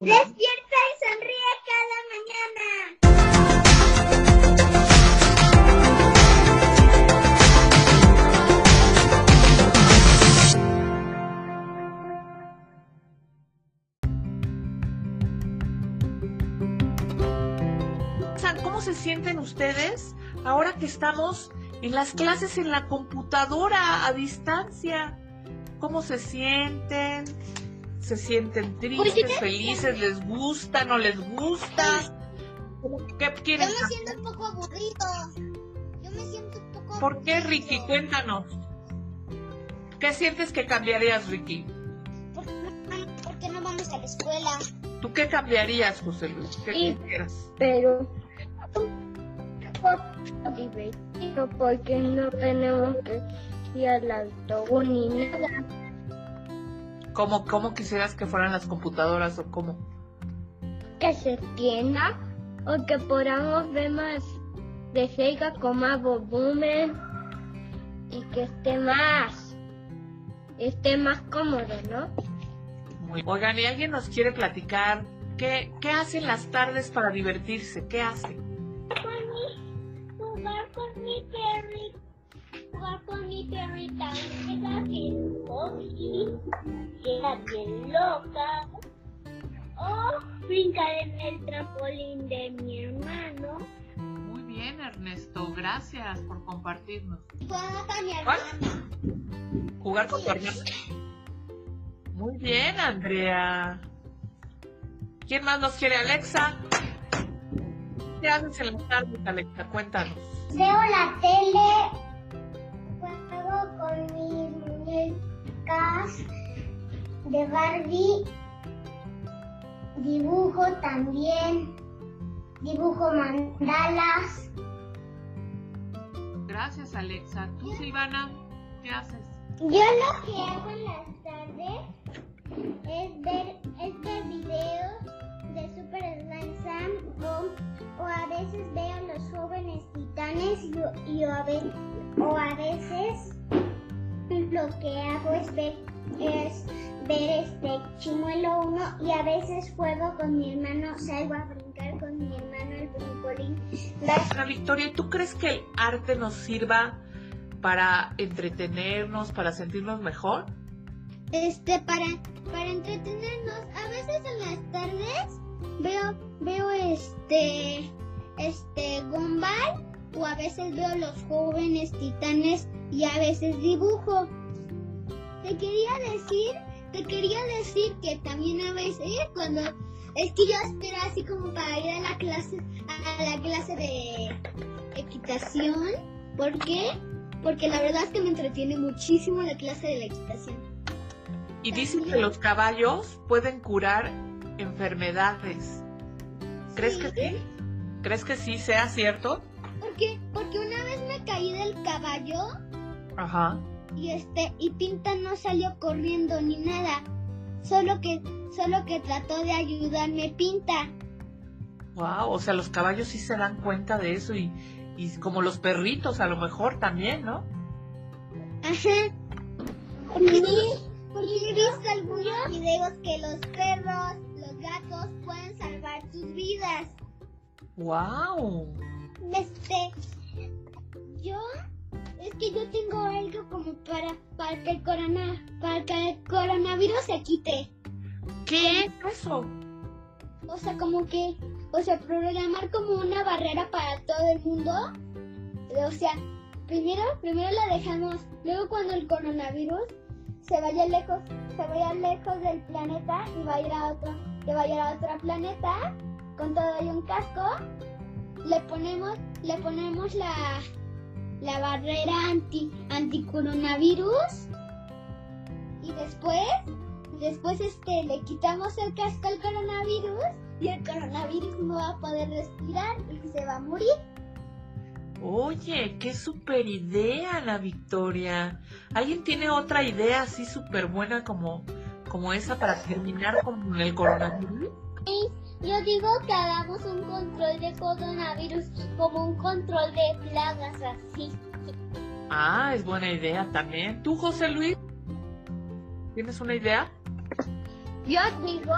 Despierta y sonríe cada mañana. ¿Cómo se sienten ustedes ahora que estamos en las clases en la computadora a distancia? ¿Cómo se sienten? ¿Se sienten tristes, felices? ¿Les gusta, no les gusta? ¿Qué Yo quieren? me siento un poco aburrido. Yo me siento un poco ¿Por qué. Ricky? Cuéntanos. ¿Qué sientes que cambiarías, Ricky? ¿Por qué- ¿Por qué no vamos a la escuela? ¿Tú qué cambiarías, José Luis? ¿Qué Sí. quisieras? pero divertido porque no tenemos que ir al autobús ni nada. ¿Cómo, ¿Cómo quisieras que fueran las computadoras o cómo? Que se extienda o que podamos ver más de cerca con más volumen y que esté más, esté más cómodo, ¿no? Muy- Oigan, ¿y alguien nos quiere platicar qué, qué hacen las tardes para divertirse? ¿Qué hacen? Jugar con mi perrita. Jugar con mi perrita. Era bien coqui. Era bien loca. O brincar en el trampolín de mi hermano. Muy bien, Ernesto. Gracias por compartirnos. Jugar con hermana. ¿Jugar con tu hermano? Muy bien, Andrea. ¿Quién más nos quiere, Alexa? ¿Qué haces en las tardes, Alexa? Cuéntanos. Veo la tele, de Barbie, dibujo también, dibujo mandalas. Gracias, Alexa. ¿Tú, Silvana, qué haces? Yo lo que hago en las tardes es ver, es ver videos de Super Slime Sam o, o a veces veo los jóvenes titanes y, y a ve- o a veces lo que hago es ver es ver este chimuelo 1 y a veces juego con mi hermano, salgo a brincar con mi hermano el brincolín. Ana Victoria, ¿tú crees que el arte nos sirva para entretenernos, para sentirnos mejor? este para para entretenernos a veces en las tardes veo veo este este Gumball o a veces veo los jóvenes titanes y a veces dibujo te quería decir te quería decir que también a veces cuando es que yo espero así como para ir a la clase a la clase de equitación ¿por qué? porque la verdad es que me entretiene muchísimo la clase de la equitación Y dicen que los caballos pueden curar enfermedades. ¿Crees que sí? ¿Crees que sí sea cierto? Porque, porque una vez me caí del caballo Ajá. Y este y Pinta no salió corriendo ni nada. Solo que solo que trató de ayudarme Pinta. Wow, o sea, los caballos sí se dan cuenta de eso y, y como los perritos a lo mejor también, ¿no? Ajá. Porque, porque he visto algunos videos que los perros, los gatos pueden salvar sus vidas. Wow. Este, yo, es que yo tengo algo como para, para que el corona, para que el coronavirus se quite. ¿Qué es eso? O sea, como que, o sea, programar como una barrera para todo el mundo. O sea, primero, primero la dejamos, luego cuando el coronavirus se vaya lejos, se vaya lejos del planeta y va a ir a otro, que vaya a otro planeta con todo y un casco, le ponemos, le ponemos la, la barrera anti, anticoronavirus y después Después este le quitamos el casco al coronavirus y el coronavirus no va a poder respirar y se va a morir. Oye, qué super idea, la Victoria. ¿Alguien tiene otra idea así súper buena como, como esa para terminar con el coronavirus? Yo digo que hagamos un control de coronavirus como un control de plagas así. Ah, es buena idea también. ¿Tú, José Luis? ¿Tienes una idea? Yo digo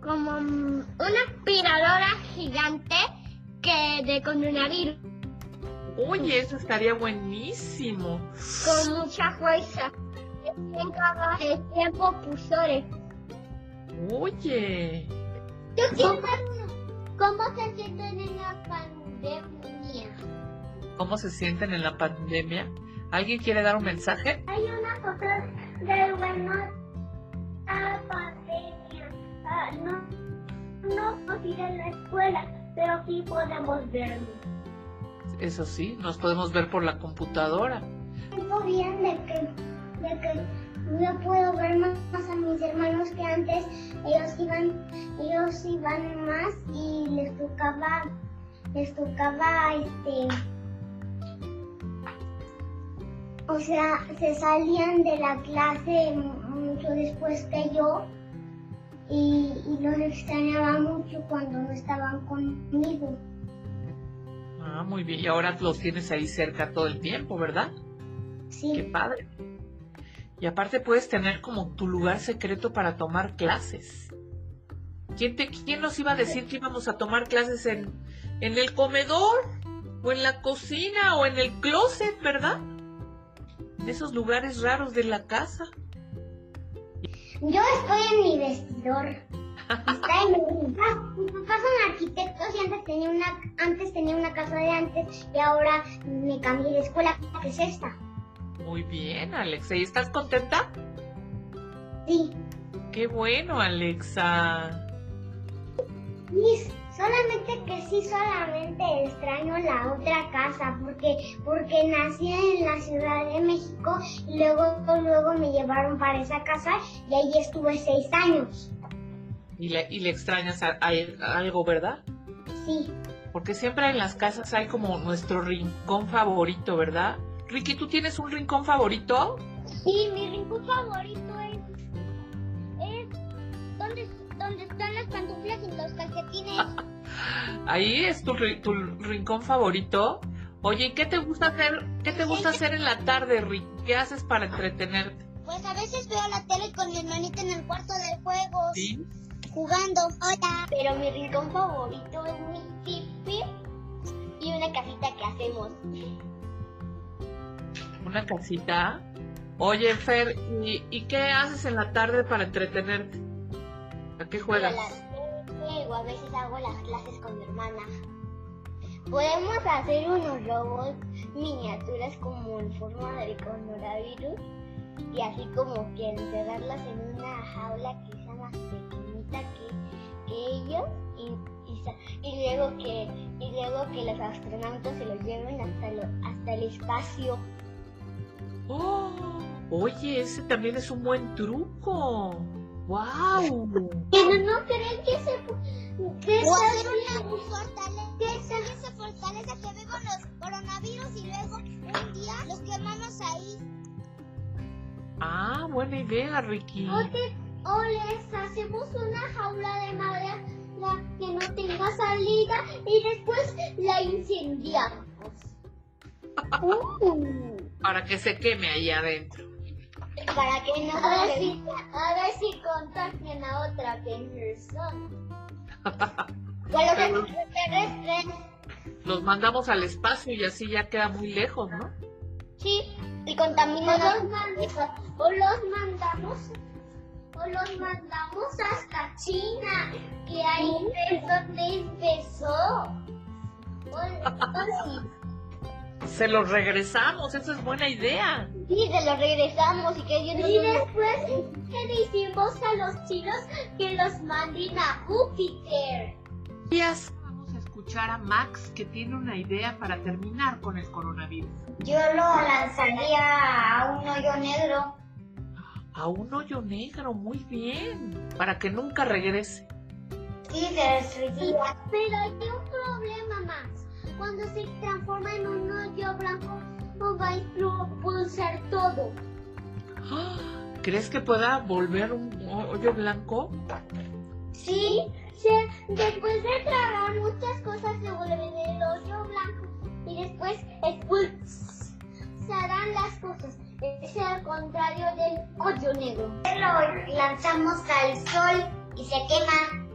como mm, una aspiradora gigante que de coronavirus. Oye, eso estaría buenísimo. Con mucha fuerza. En cada tiempo pusores. Oye, Yo quiero. ¿Cómo se sienten en la pandemia? ¿cómo se sienten en la pandemia? ¿Alguien quiere dar un mensaje? Hay una cosa de bueno a la pandemia. Ah, no, no podemos ir a la escuela, pero sí podemos verlo. Eso sí, nos podemos ver por la computadora. Tengo bien de que, de que no puedo ver más a mis hermanos que antes. Ellos iban, ellos iban más y les tocaba, les tocaba este. O sea, se salían de la clase mucho después que yo y, y los extrañaba mucho cuando no estaban conmigo. Ah, muy bien. Y ahora los tienes ahí cerca todo el tiempo, ¿verdad? Qué Sí, padre. Y aparte puedes tener como tu lugar secreto para tomar clases. ¿Quién, te, quién nos iba a decir que íbamos a tomar clases en, en el comedor? ¿O en la cocina? ¿O en el closet, verdad? En esos lugares raros de la casa. Yo estoy en mi vestidor. Está en mi papá. Mis papás son arquitectos y antes tenía una antes tenía una casa de antes y ahora me cambié de escuela, que es esta. Muy bien, Alexa. ¿Y estás contenta? Sí. Qué bueno, Alexa. Mis, solamente que sí solamente extraño la otra casa porque porque nací en la Ciudad de México y luego luego me llevaron para esa casa y ahí estuve seis años. Y le, y le extrañas a- a- algo, ¿verdad? Sí. Porque siempre en las casas hay como nuestro rincón favorito, ¿verdad? Ricky, ¿tú tienes un rincón favorito? Sí, mi rincón favorito es, es donde, donde están las pantuflas y los calcetines. Ahí es tu, tu rincón favorito. Oye, ¿y qué te gusta hacer? ¿Qué te gusta hacer en la tarde, Ricky? ¿Qué haces para entretenerte? Pues a veces veo la tele con mi hermanita en el cuarto de juegos, ¿Sí? jugando. Hola. Pero mi rincón favorito es mi tipi y una casita que hacemos. ¿Una casita? Oye, Fer, ¿y, qué haces en la tarde para entretenerte? ¿A qué juegas? o a veces hago las clases con mi hermana. Podemos hacer unos robots miniaturas como en forma del coronavirus y así como que encerrarlas en una jaula que sea más pequeñita que, ellos y, y luego que y luego que los astronautas se los lleven hasta lo- hasta el espacio. Oh, oye, ese también es un buen truco. ¡Wow! Pero no creen que se que o hacer una fortaleza, esa fortaleza que vemos los coronavirus y luego un día los quemamos ahí. Ah, buena idea, Ricky. O, te- o les hacemos una jaula de madera la que no tenga salida y después la incendiamos. Uh, Para que se queme ahí adentro. Para que no a ver, si, a ver si contagien a otra persona. Los extraterrestres. Los mandamos al espacio y así ya queda muy lejos, ¿no? Sí, y contaminan O los mandamos, o los mandamos hasta China, que ahí es donde empezó. O, o sí, Se los regresamos, esa es buena idea. sí, se los regresamos y que ellos Y después, ¿qué le hicimos a los chinos que los manden a Júpiter? Días. Vamos a escuchar a Max que tiene una idea para terminar con el coronavirus. Yo lo lanzaría a un hoyo negro. A un hoyo negro, muy bien. Para que nunca regrese. Sí, se destruiría. Pero hay un. Cuando se transforma en un hoyo blanco, no va a expulsar todo. ¿Crees que pueda volver un hoyo blanco? Sí, se- después de tragar muchas cosas se vuelve del hoyo blanco y después expulsarán las cosas. Es al contrario del hoyo negro. Lo lanzamos al sol y se quema.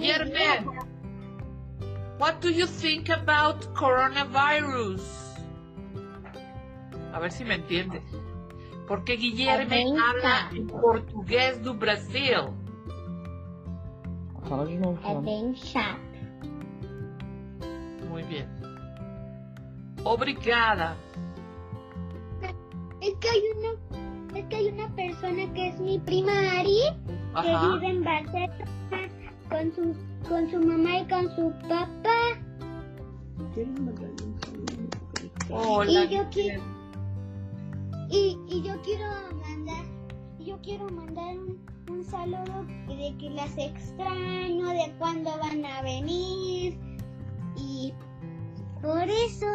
Guillermo, what do you think about coronavirus? A ver si me entiendes. Porque Guillermo habla en portugués do Brasil. É bem chato. Muy bien. Obrigada. Es que hay una, es que hay una persona que es mi prima Ari, que Ajá. vive en Barcelona con su, con su mamá y con su papá. Hola. Y yo quiero, y, y yo quiero mandar, yo quiero mandar un, un saludo de que las extraño, de cuándo van a venir. Y por eso.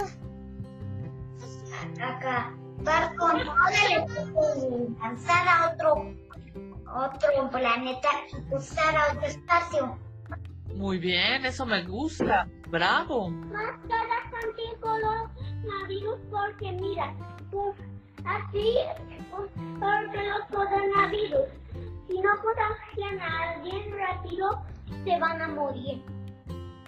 Acá, Barco, puede lanzar a otro, otro planeta y usar a otro espacio. Muy bien, eso me gusta. Bravo. Más caras también con los navíos porque mira, pues, así, porque los coronavirus, si no contagian a alguien rápido, se van a morir.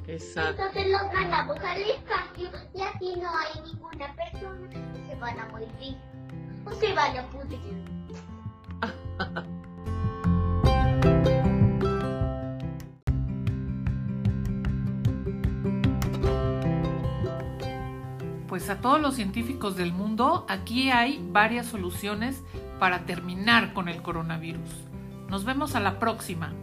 Exacto. Entonces los mandamos al espacio y así no hay ninguna persona que se van a morir o se van a pudrir. Pues a todos los científicos del mundo, aquí hay varias soluciones para terminar con el coronavirus. Nos vemos a la próxima.